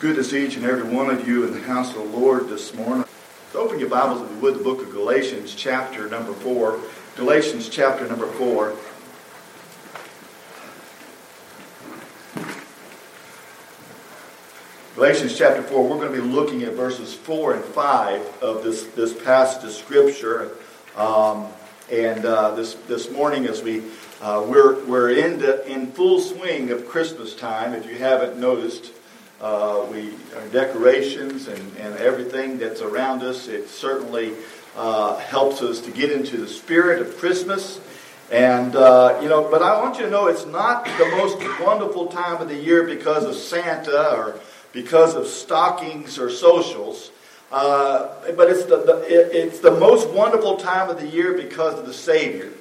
good to see each and every one of you in the house of the Lord this morning. So open your Bibles, if you would, the book of Galatians, chapter number 4. Galatians, chapter number 4. Galatians chapter 4, we're going to be looking at verses 4 and 5 of this, this passage of Scripture. Um, and uh, this, this morning, as we, uh, we're, we're in, the, in full swing of Christmas time, if you haven't noticed, uh, we our decorations and, and everything that's around us. It certainly uh, helps us to get into the spirit of Christmas. And uh, you know, but I want you to know it's not the most wonderful time of the year because of Santa or because of stockings or socials. Uh, but it's the, the it, it's the most wonderful time of the year because of the Savior.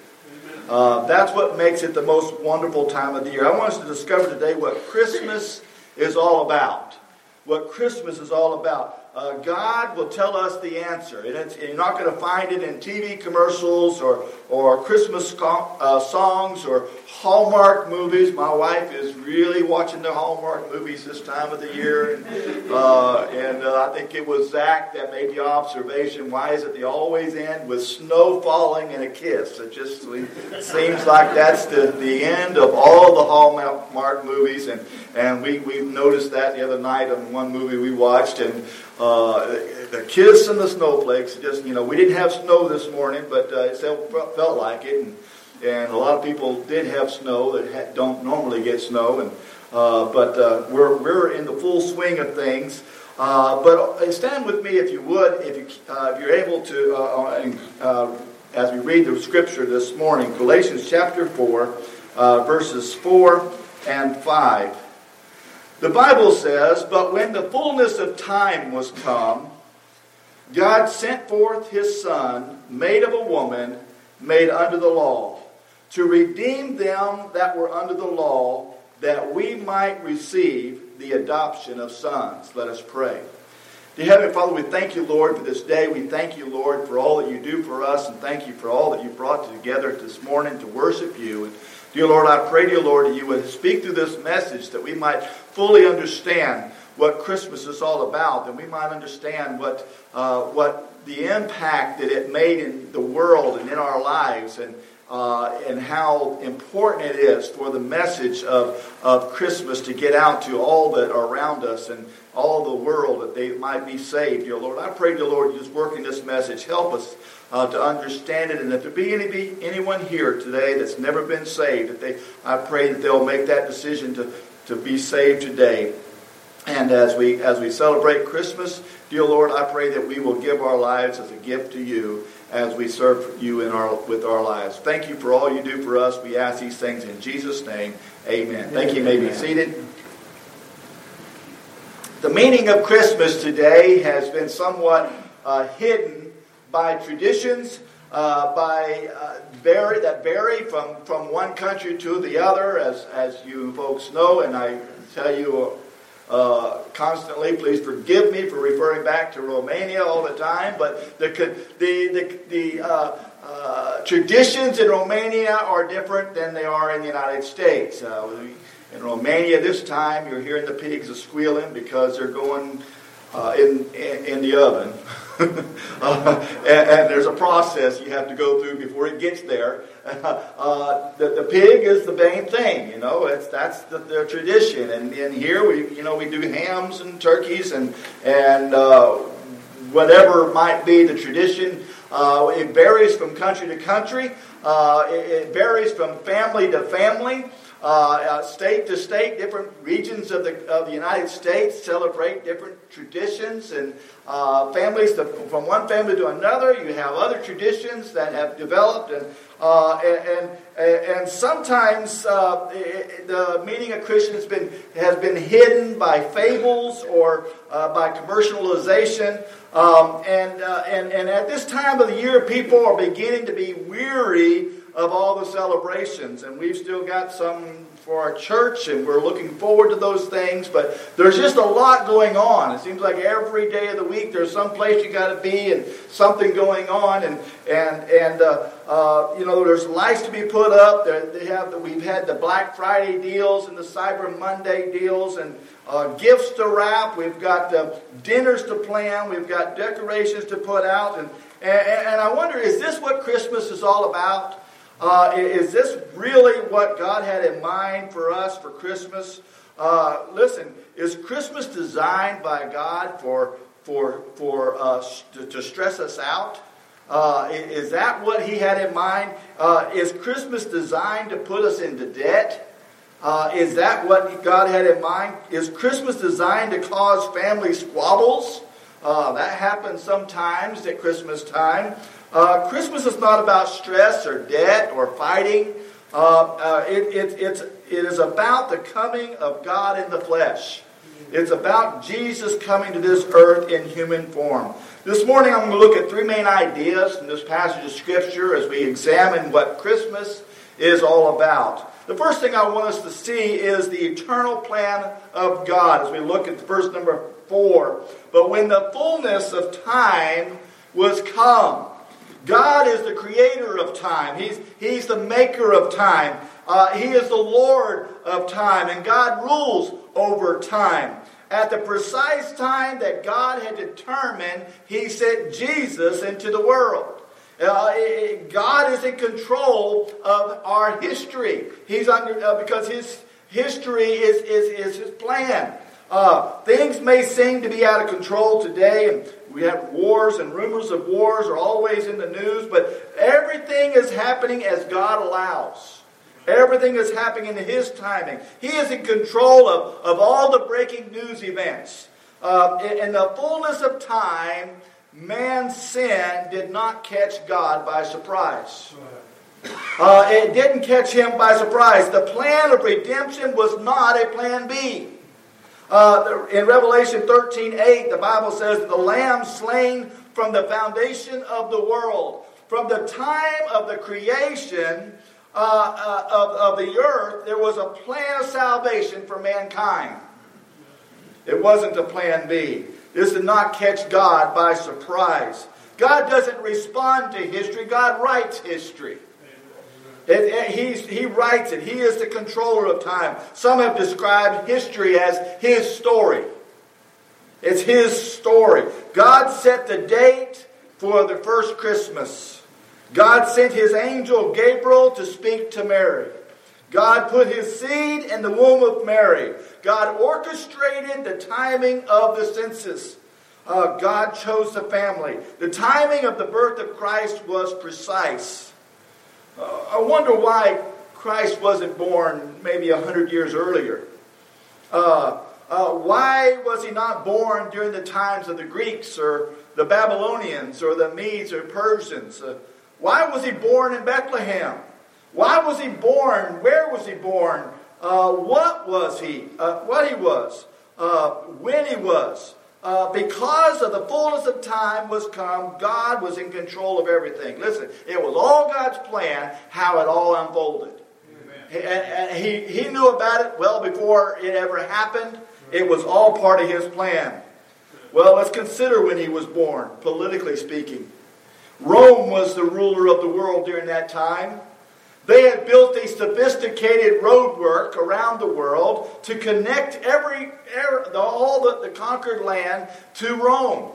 Uh, that's what makes it the most wonderful time of the year. I want us to discover today what Christmas is all about. What Christmas is all about. Uh, God will tell us the answer. And you're not going to find it in TV commercials or, or Christmas uh, songs or Hallmark movies. My wife is really watching the Hallmark movies this time of the year. And, uh, and uh, I think it was Zach that made the observation why is it they always end with snow falling and a kiss? It just seems like that's the, the end of all the Hallmark movies. And, and we, we noticed that the other night on one movie we watched. And uh, the kiss and the snowflakes, just, you know, we didn't have snow this morning, but uh, it felt like it. And, and a lot of people did have snow that ha- don't normally get snow. And, uh, but uh, we're, we're in the full swing of things. Uh, but stand with me if you would, if, you, if you're able to, as we read the scripture this morning, Galatians chapter 4, verses 4 and 5. The Bible says, But when the fullness of time was come, God sent forth his Son, made of a woman, made under the law, to redeem them that were under the law, that we might receive the adoption of sons. Let us pray. Dear Heavenly Father, we thank you, Lord, for this day. We thank you, Lord, for all that you do for us, and thank you for all that you brought together this morning to worship you. And Dear Lord, I pray, dear Lord, that you would speak through this message that we might fully understand what Christmas is all about, and we might understand what, uh, what the impact that it made in the world and in our lives, and, uh, and how important it is for the message of, of Christmas to get out to all that are around us and all the world that they might be saved, dear Lord. I pray, dear Lord, you just work in this message. Help us uh, to understand it. And if there be, any, be anyone here today that's never been saved, that they, I pray that they'll make that decision to, to be saved today. And as we as we celebrate Christmas, dear Lord, I pray that we will give our lives as a gift to you as we serve you in our with our lives. Thank you for all you do for us. We ask these things in Jesus' name. Amen. Thank you. you may be seated. The meaning of Christmas today has been somewhat uh, hidden by traditions, uh, by uh, vary that vary from, from one country to the other, as, as you folks know, and I tell you uh, constantly, please forgive me for referring back to Romania all the time, but the, the, the, the uh, uh, traditions in Romania are different than they are in the United States. Uh, in Romania, this time, you're hearing the pigs squealing because they're going in, in, in the oven. uh, and, and, there's a process you have to go through before it gets there. Uh, the, the pig is the main thing, you know. It's that's the, the, tradition, and, and here we, you know, we do hams and turkeys and and uh, whatever might be the tradition. Uh, it varies from country to country. Uh, it, it varies from family to family. Uh, uh, state to state, different regions of the, of the United States celebrate different traditions and uh, families to, from one family to another. You have other traditions that have developed, and uh, and, and, and sometimes uh, the meaning of Christian has been has been hidden by fables or uh, by commercialization. Um, and and and at this time of the year, people are beginning to be weary of all the celebrations. And we've still got some for our church, and we're looking forward to those things. But there's just a lot going on. It seems like every day of the week there's some place you got to be and something going on. And and and uh, uh, you know there's lights to be put up. They have the, we've had the Black Friday deals and the Cyber Monday deals and uh, gifts to wrap, we've got uh, dinners to plan, we've got decorations to put out. And, and, and I wonder, is this what Christmas is all about? Uh, is this really what God had in mind for us for Christmas? Uh, listen, is Christmas designed by God for, for, for us to, to stress us out? Uh, is that what he had in mind? Uh, is Christmas designed to put us into debt? Uh, is that what God had in mind? Is Christmas designed to cause family squabbles? Uh, that happens sometimes at Christmas time. Uh, Christmas is not about stress or debt or fighting. Uh, uh, it, it, it's, it is about the coming of God in the flesh. It's about Jesus coming to this earth in human form. This morning I'm going to look at three main ideas from this passage of Scripture as we examine what Christmas is all about. The first thing I want us to see is the eternal plan of God as we look at verse number four. But when the fullness of time was come, God is the creator of time. He's, he's the maker of time. Uh, he is the Lord of time, and God rules over time. At the precise time that God had determined, He sent Jesus into the world. Uh, God is in control of our history. He's under uh, because His history is is, is His plan. Uh, things may seem to be out of control today, and we have wars and rumors of wars are always in the news. But everything is happening as God allows. Everything is happening in His timing. He is in control of, of all the breaking news events. Uh, in, in the fullness of time, man's sin did not catch God by surprise. Uh, it didn't catch him by surprise. The plan of redemption was not a plan B. Uh, in Revelation 13 8, the Bible says, The lamb slain from the foundation of the world, from the time of the creation uh, uh, of, of the earth, there was a plan of salvation for mankind. It wasn't a plan B is to not catch God by surprise. God doesn't respond to history, God writes history. It, it, he writes it. He is the controller of time. Some have described history as his story. It's his story. God set the date for the first Christmas. God sent his angel Gabriel to speak to Mary. God put his seed in the womb of Mary. God orchestrated the timing of the census. Uh, God chose the family. The timing of the birth of Christ was precise. I wonder why Christ wasn't born maybe a hundred years earlier. Uh, uh, why was he not born during the times of the Greeks or the Babylonians or the Medes or Persians? Uh, why was he born in Bethlehem? Why was he born? Where was he born? Uh, what was he? Uh, what he was? Uh, when he was? Uh, because of the fullness of time was come, God was in control of everything. Listen, it was all God's plan how it all unfolded. And, and he, he knew about it well before it ever happened. It was all part of his plan. Well, let's consider when he was born, politically speaking. Rome was the ruler of the world during that time. They had built a sophisticated roadwork around the world to connect every, every all the, the, conquered land to Rome.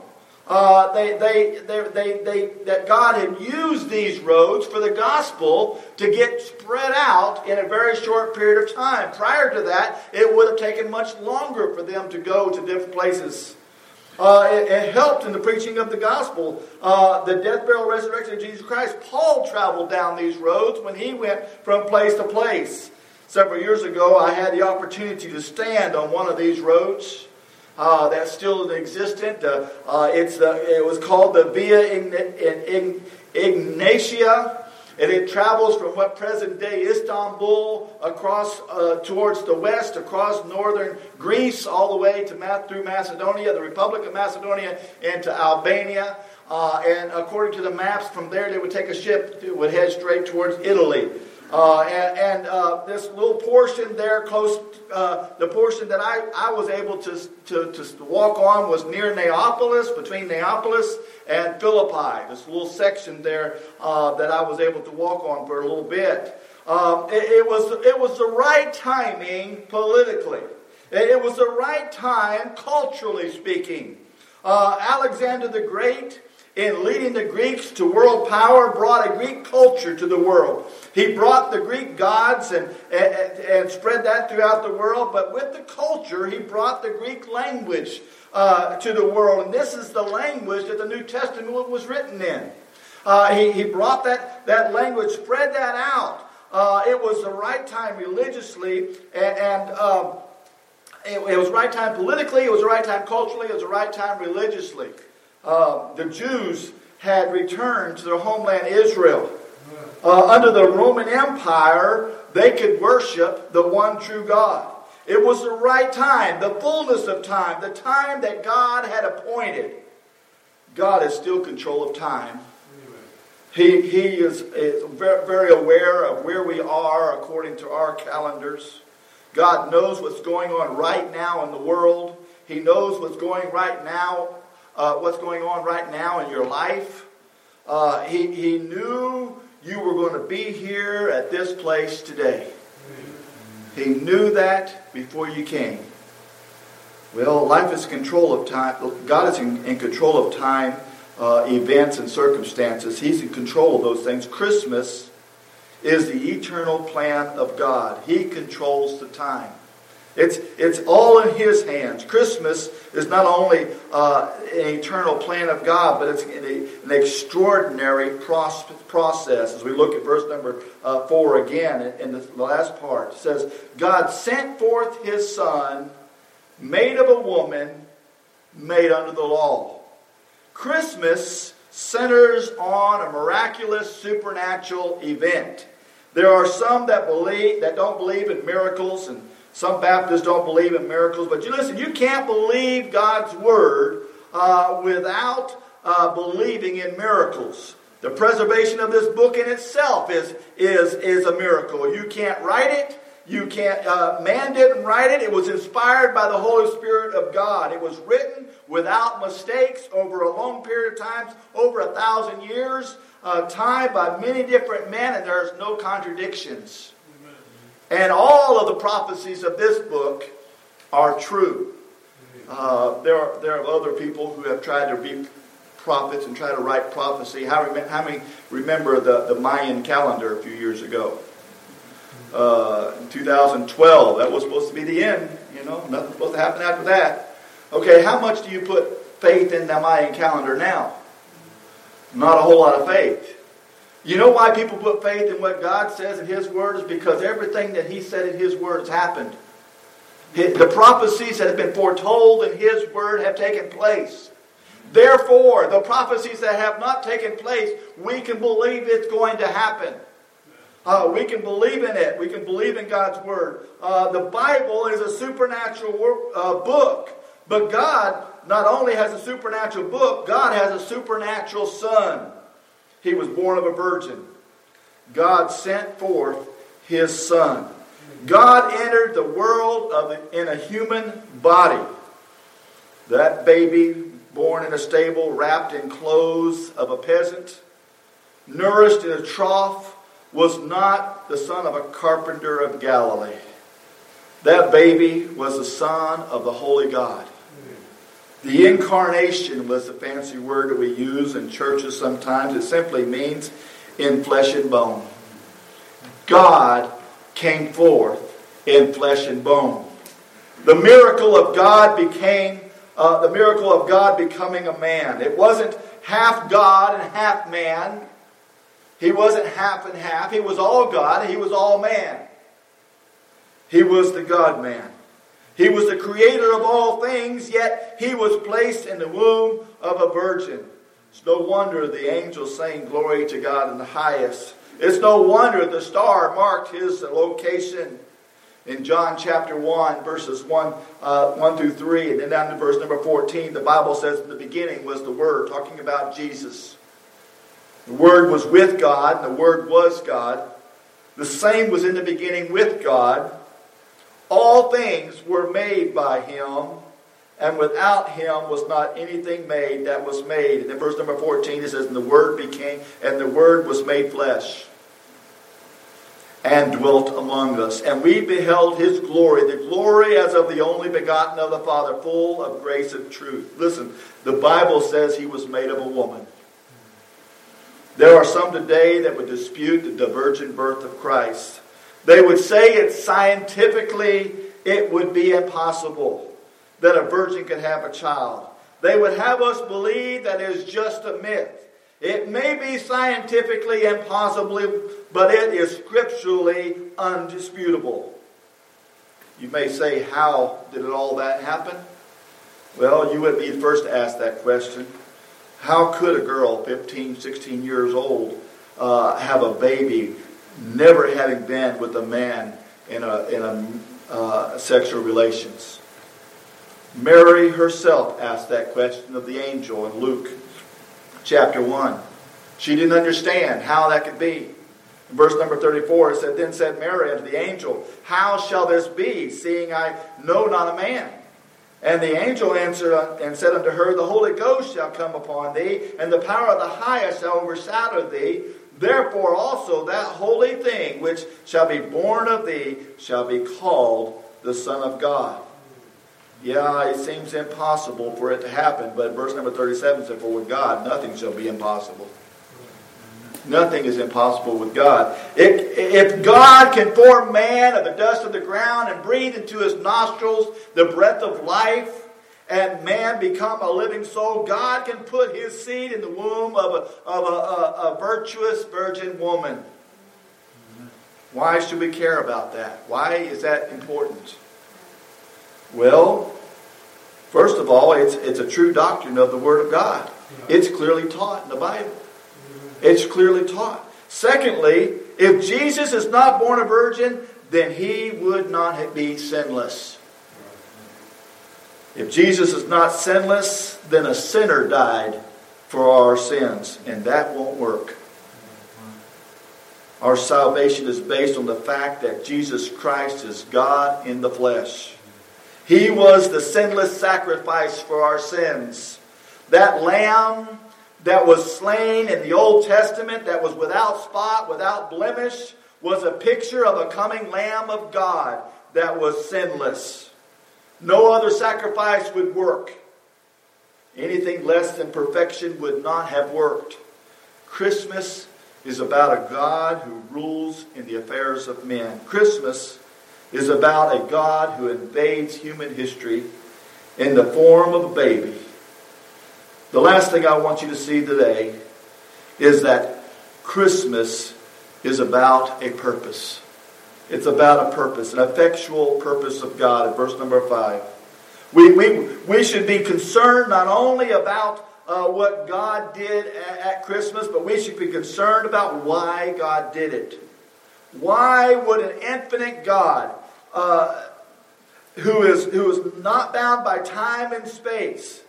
Uh, they, they, they, they, they, that God had used these roads for the gospel to get spread out in a very short period of time. Prior to that, it would have taken much longer for them to go to different places. Uh, it, it, helped in the preaching of the gospel. Uh, the death, burial, resurrection of Jesus Christ. Paul traveled down these roads when he went from place to place. Several years ago, I had the opportunity to stand on one of these roads. Uh, that's still existent. Uh, uh, it's it was called the Via Egnatia. And it travels from what present day Istanbul across uh, towards the west, across northern Greece, all the way to through Macedonia, the Republic of Macedonia, and to Albania. Uh, and according to the maps, from there they would take a ship that would head straight towards Italy. Uh, and, and uh, this little portion there, close, uh, the portion that I, I was able to, to, to walk on was near Neapolis, between Neapolis and Philippi. This little section there uh, that I was able to walk on for a little bit. Um, it, it, was, it was the right timing politically. It was the right time, culturally speaking. Uh, Alexander the Great, in leading the Greeks to world power, brought a Greek culture to the world. He brought the Greek gods and, and, and spread that throughout the world, but with the culture, he brought the Greek language uh, to the world. And this is the language that the New Testament was written in. Uh, he, he brought that, that language, spread that out. Uh, it was the right time religiously, and, and um, it, it, was the right time politically, it was the right time culturally, it was the right time religiously. Uh, the Jews had returned to their homeland Israel. Uh, under the Roman Empire, they could worship the one true God. It was the right time, the fullness of time, the time that God had appointed. God is still control of time. He, he is, is very aware of where we are according to our calendars. God knows what's going on right now in the world. He knows what's going right now, uh, what's going on right now in your life. Uh, he, he knew you were going to be here at this place today. He knew that before you came. Well, life is control of time. God is in, in control of time, uh, events, and circumstances. He's in control of those things. Christmas is the eternal plan of God. He controls the time. It's, it's all in His hands. Christmas is not only uh, an eternal plan of God, but it's an, extraordinary process. As we look at verse number uh, 4 again, in the last part, it says, God sent forth His Son, made of a woman, made under the law. Christmas centers on a miraculous supernatural event. There are some that believe that don't believe in miracles and some Baptists don't believe in miracles, but you listen, you can't believe God's word uh, without uh, believing in miracles. The preservation of this book in itself is, is, is a miracle. You can't write it. You can't, uh, man didn't write it. It was inspired by the Holy Spirit of God. It was written without mistakes over a long period of time, over a thousand years, uh, time by many different men, and there's no contradictions. And all of the prophecies of this book are true. Uh, there, are, there are other people who have tried to be prophets and try to write prophecy. How, how many remember the, the Mayan calendar a few years ago? Uh, 2012, that was supposed to be the end. You know, nothing supposed to happen after that. Okay, how much do you put faith in the Mayan calendar now? Not a whole lot of faith. You know why people put faith in what God says in His Word? Is because everything that He said in His Word has happened. The prophecies that have been foretold in His Word have taken place. Therefore, the prophecies that have not taken place, we can believe it's going to happen. Uh, we can believe in it. We can believe in God's Word. Uh, the Bible is a supernatural uh, book. But God not only has a supernatural book, God has a supernatural Son. He was born of a virgin. God sent forth his son. God entered the world of, in a human body. That baby, born in a stable, wrapped in clothes of a peasant, nourished in a trough, was not the son of a carpenter of Galilee. That baby was the son of the Holy God. The incarnation was the fancy word that we use in churches sometimes. It simply means in flesh and bone. God came forth in flesh and bone. The miracle of God became uh, the miracle of God becoming a man. It wasn't half God and half man. He wasn't half and half. He was all God. He was all man. He was the God man. He was the creator of all things, yet he was placed in the womb of a virgin. It's no wonder the angels sang glory to God in the highest. It's no wonder the star marked his location in John chapter 1, verses 1, uh, 1 through 3, and then down to verse number 14. The Bible says in the beginning was the Word, talking about Jesus. The Word was with God, and the Word was God. The same was in the beginning with God. All things were made by him, and without him was not anything made that was made. And in verse number 14 it says, And the word became, and the word was made flesh. and dwelt among us. And we beheld his glory, the glory as of the only begotten of the Father, full of grace and truth. Listen, the Bible says he was made of a woman. There are some today that would dispute the virgin birth of Christ. They would say it scientifically, it would be impossible that a virgin could have a child. They would have us believe that is just a myth. It may be scientifically impossible, but it is scripturally undisputable. You may say, How did all that happen? Well, you would be the first to ask that question. How could a girl, 15, 16 years old, uh, have a baby never having been with a man in a, in a uh, sexual relations? Mary herself asked that question of the angel in Luke chapter 1. She didn't understand how that could be. In verse number 34, it said, Then said Mary unto the angel, How shall this be, seeing I know not a man? And the angel answered and said unto her, The Holy Ghost shall come upon thee, and the power of the highest shall overshadow thee. Therefore also that holy thing which shall be born of thee shall be called the Son of God. Yeah, it seems impossible for it to happen, but verse number 37 says, For with God nothing shall be impossible. Nothing is impossible with God. If, if God can form man of the dust of the ground and breathe into his nostrils the breath of life, and man become a living soul, God can put his seed in the womb of a, of a, a, a virtuous virgin woman. Why should we care about that? Why is that important? Well, first of all, it's, it's a true doctrine of the Word of God. It's clearly taught in the Bible. It's clearly taught. Secondly, if Jesus is not born a virgin, then he would not be sinless. If Jesus is not sinless, then a sinner died for our sins, and that won't work. Our salvation is based on the fact that Jesus Christ is God in the flesh. He was the sinless sacrifice for our sins. That lamb that was slain in the Old Testament, that was without spot, without blemish, was a picture of a coming Lamb of God that was sinless. No other sacrifice would work. Anything less than perfection would not have worked. Christmas is about a God who rules in the affairs of men. Christmas is about a God who invades human history in the form of a baby the last thing I want you to see today is that Christmas is about a purpose. It's about a purpose, an effectual purpose of God. In verse number five, we, we, we should be concerned not only about uh, what God did at, at Christmas, but we should be concerned about why God did it. Why would an infinite God, uh, who is who is not bound by time and space,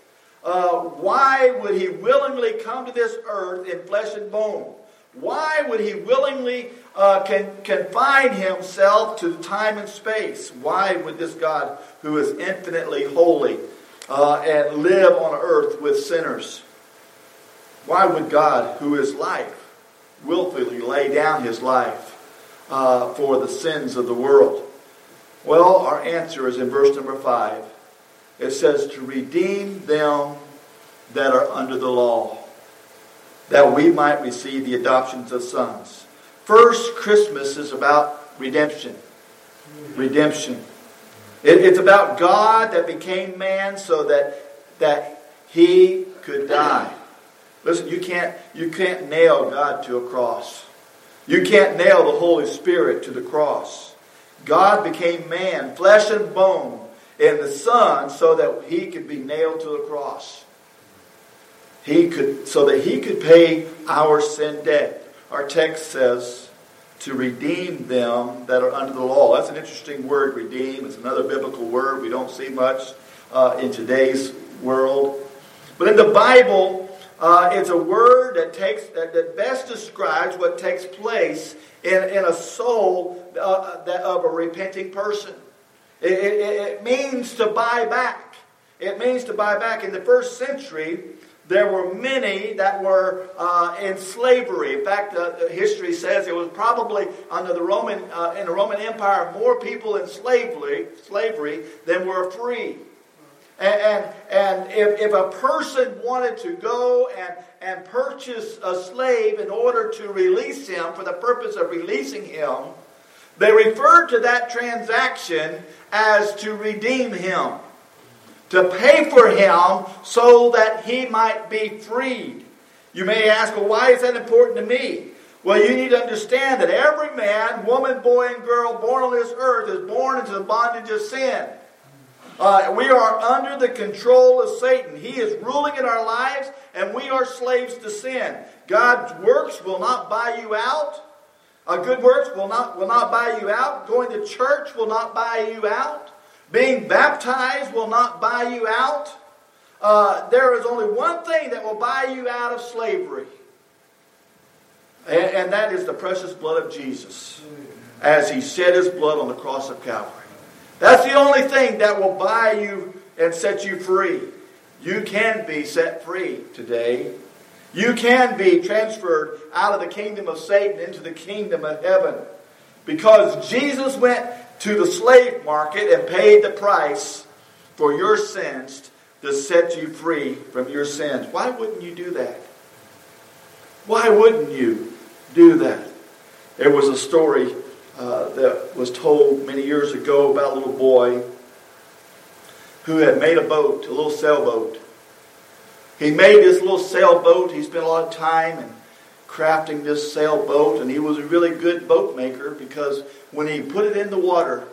uh, why would he willingly come to this earth in flesh and bone? Why would he willingly uh, can, confine himself to time and space? Why would this God, who is infinitely holy, uh, and live on earth with sinners? Why would God, who is life, willfully lay down his life uh, for the sins of the world? Well, our answer is in verse number 5 it says to redeem them that are under the law, that we might receive the adoptions of sons. First, Christmas is about redemption. Redemption. It, it's about God that became man so that, that he could die. Listen, you can't, you can't nail God to a cross. You can't nail the Holy Spirit to the cross. God became man, flesh and bone, in the Son so that he could be nailed to the cross. He could, so that he could pay our sin debt. Our text says to redeem them that are under the law. That's an interesting word, redeem. It's another biblical word we don't see much uh, in today's world. But in the Bible, uh, it's a word that takes that, that, best describes what takes place in, in a soul uh, that, of a repenting person. It, it, it means to buy back. It means to buy back. In the first century, there were many that were uh, in slavery. In fact, uh, history says it was probably under the Roman uh, in the Roman Empire more people in slavery slavery than were free. And, and, and if, if a person wanted to go and, and purchase a slave in order to release him for the purpose of releasing him, they referred to that transaction as to redeem him to pay for him so that he might be freed. You may ask, well, why is that important to me? Well, you need to understand that every man, woman, boy, and girl born on this earth is born into the bondage of sin. Uh, we are under the control of Satan. He is ruling in our lives, and we are slaves to sin. God's works will not buy you out. Uh, good works will not, will not buy you out. Going to church will not buy you out. Being baptized will not buy you out. Uh, there is only one thing that will buy you out of slavery, and, and that is the precious blood of Jesus as he shed his blood on the cross of Calvary. That's the only thing that will buy you and set you free. You can be set free today. You can be transferred out of the kingdom of Satan into the kingdom of heaven. Because Jesus went to the slave market and paid the price for your sins to set you free from your sins. Why wouldn't you do that? Why wouldn't you do that? There was a story uh, that was told many years ago about a little boy who had made a boat, a little sailboat. He made this little sailboat. He spent a lot of time and crafting this sailboat, and he was a really good boat maker because when he put it in the water,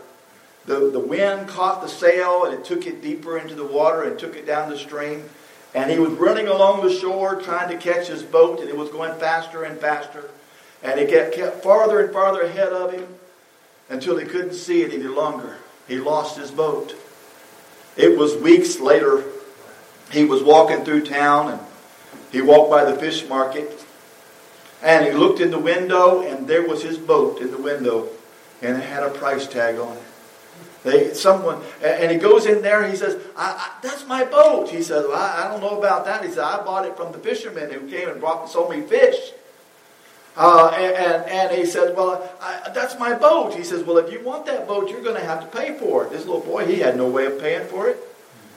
the, the wind caught the sail and it took it deeper into the water and took it down the stream. And he was running along the shore trying to catch his boat, and it was going faster and faster. And it kept farther and farther ahead of him until he couldn't see it any longer. He lost his boat. It was weeks later. He was walking through town and he walked by the fish market and he looked in the window, and there was his boat in the window, and it had a price tag on it. They, someone, and he goes in there and he says, I, I, "That's my boat." He says, well, I, I, don't know about that." He said, "I bought it from the fisherman who came and brought sold me fish." Uh, and, and, and, he said, "Well, that's my boat." He says, "Well, if you want that boat, you're going to have to pay for it." This little boy, he had no way of paying for it.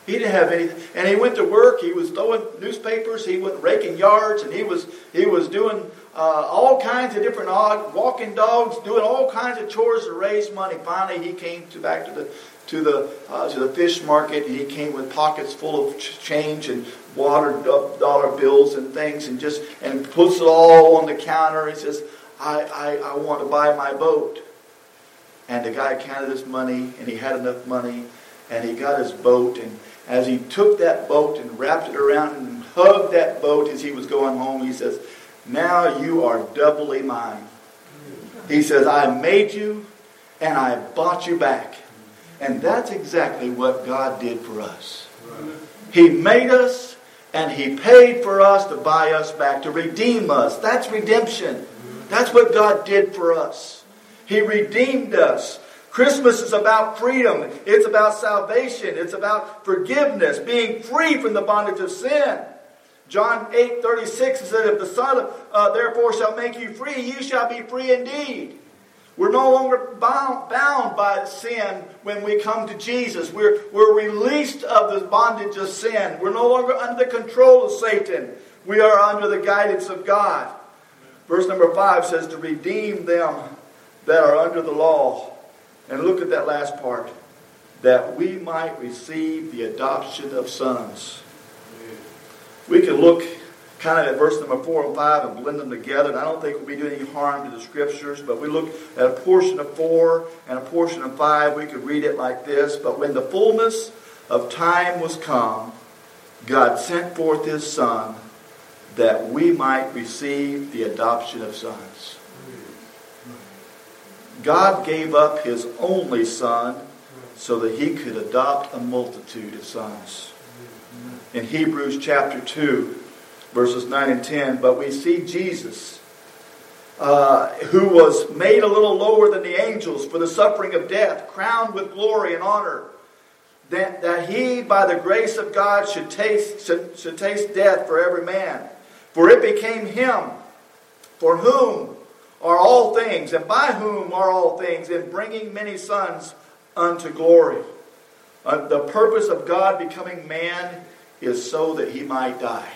He didn't have anything, and he went to work. He was throwing newspapers. He went raking yards, and he was he was doing uh, all kinds of different odd walking dogs, doing all kinds of chores to raise money. Finally, he came to back to the to the uh, to the fish market. He came with pockets full of change and water dollar bills and things, and just and puts it all on the counter. He says, I, I, I want to buy my boat." And the guy counted his money, and he had enough money, and he got his boat. And as he took that boat and wrapped it around and hugged that boat as he was going home, he says, now you are doubly mine. He says, I made you and I bought you back. And that's exactly what God did for us. He made us and He paid for us to buy us back, to redeem us. That's redemption. That's what God did for us. He redeemed us. Christmas is about freedom. It's about salvation. It's about forgiveness, being free from the bondage of sin. John 8 36 says, If the Son uh, therefore shall make you free, you shall be free indeed. We're no longer bound, bound by sin when we come to Jesus. We're, we're released of the bondage of sin. We're no longer under the control of Satan. We are under the guidance of God. Verse number 5 says, To redeem them that are under the law. And look at that last part. That we might receive the adoption of sons. We can look kind of at verse number 4 and 5 and blend them together. And I don't think we'll be doing any harm to the scriptures, but we look at a portion of 4 and a portion of 5. We could read it like this But when the fullness of time was come, God sent forth his Son that we might receive the adoption of sons. God gave up his only Son so that he could adopt a multitude of sons in Hebrews chapter 2, verses 9 and 10. But we see Jesus, uh, who was made a little lower than the angels for the suffering of death, crowned with glory and honor, that, that he, by the grace of God, should taste, should, should taste death for every man. For it became him, for whom are all things, and by whom are all things, in bringing many sons unto glory. Uh, the purpose of God becoming man is so that he might die.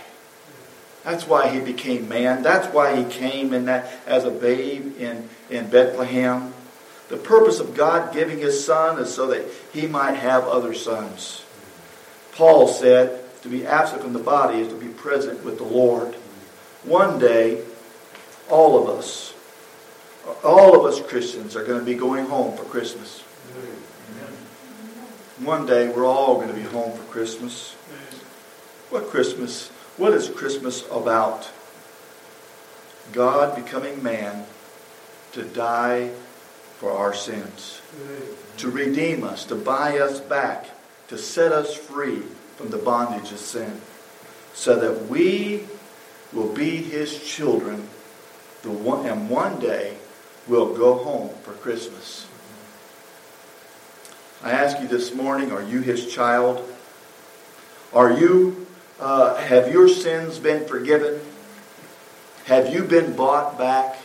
That's why he became man. That's why he came in that as a babe in, in Bethlehem. The purpose of God giving his son is so that he might have other sons. Paul said, to be absent from the body is to be present with the Lord. One day, all of us, all of us Christians are going to be going home for Christmas. One day, we're all going to be home for Christmas. What Christmas? What is Christmas about? God becoming man to die for our sins, to redeem us, to buy us back, to set us free from the bondage of sin, so that we will be his children one, and one day we'll go home for Christmas. I ask you this morning, are you his child? Are you, uh, have your sins been forgiven? Have you been bought back?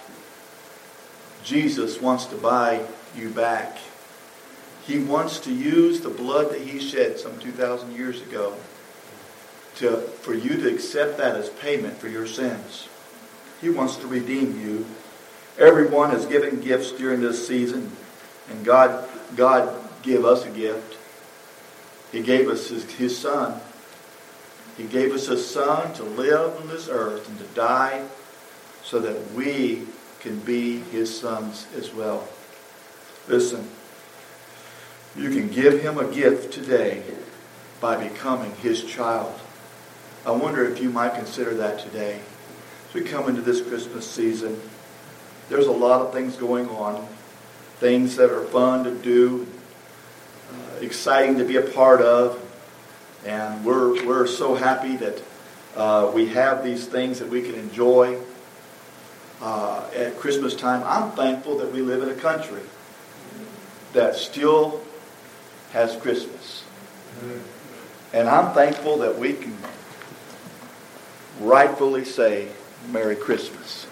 Jesus wants to buy you back. He wants to use the blood that he shed some 2,000 years ago to, for you to accept that as payment for your sins. He wants to redeem you. Everyone has given gifts during this season, and God, God gave us a gift. He gave us his, his son. He gave us a son to live on this earth and to die so that we can be his sons as well. Listen, you can give him a gift today by becoming his child. I wonder if you might consider that today. As we come into this Christmas season, there's a lot of things going on, things that are fun to do, uh, exciting to be a part of, and we're, we're so happy that uh, we have these things that we can enjoy uh, at Christmas time. I'm thankful that we live in a country that still has Christmas. And I'm thankful that we can rightfully say Merry Christmas.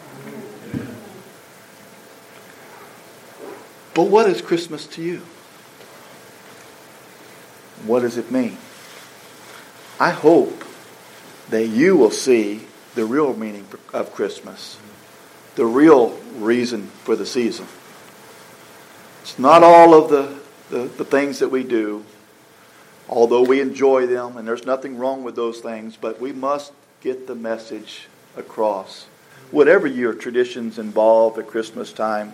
But what is Christmas to you? What does it mean? I hope that you will see the real meaning of Christmas the real reason for the season. It's not all of the, the, the, things that we do, although we enjoy them, and there's nothing wrong with those things, but we must get the message across. Whatever your traditions involve at Christmas time,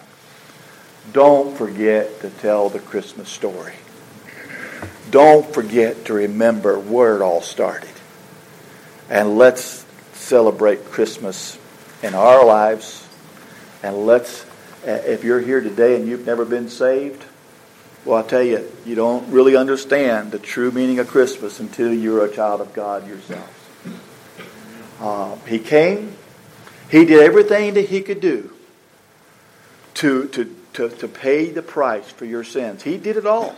don't forget to tell the Christmas story. Don't forget to remember where it all started. And let's celebrate Christmas in our lives and let's, uh, if you're here today and you've never been saved, well, I'll tell you, you don't really understand the true meaning of Christmas until you're a child of God yourself. Uh, he came, he did everything that he could do to, to, to, to pay the price for your sins. He did it all.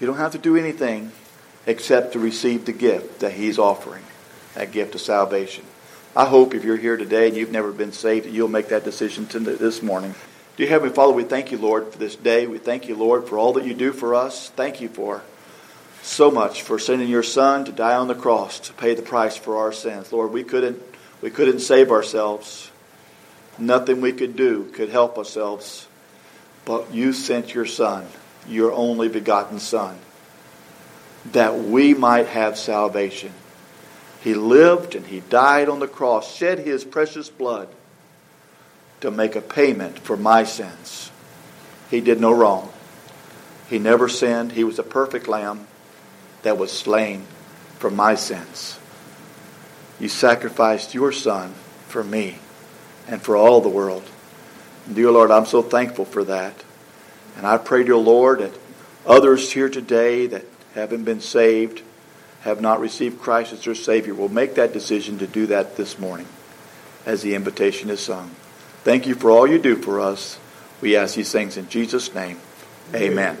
You don't have to do anything except to receive the gift that he's offering that gift of salvation. I hope if you're here today and you've never been saved, that you'll make that decision this morning. Dear Heavenly Father, we thank you, Lord, for this day. We thank you, Lord, for all that you do for us. Thank you for so much for sending your Son to die on the cross to pay the price for our sins. Lord, we couldn't, we couldn't save ourselves. Nothing we could do could help ourselves. But you sent your Son, your only begotten Son, that we might have salvation. He lived and he died on the cross, shed his precious blood to make a payment for my sins. He did no wrong. He never sinned. He was a perfect lamb that was slain for my sins. You sacrificed your son for me and for all the world. dear Lord, I'm so thankful for that. And I pray, dear Lord, that others here today that haven't been saved have not received Christ as their Savior will make that decision to do that this morning as the invitation is sung. Thank you for all you do for us. We ask these things in Jesus' name. Amen.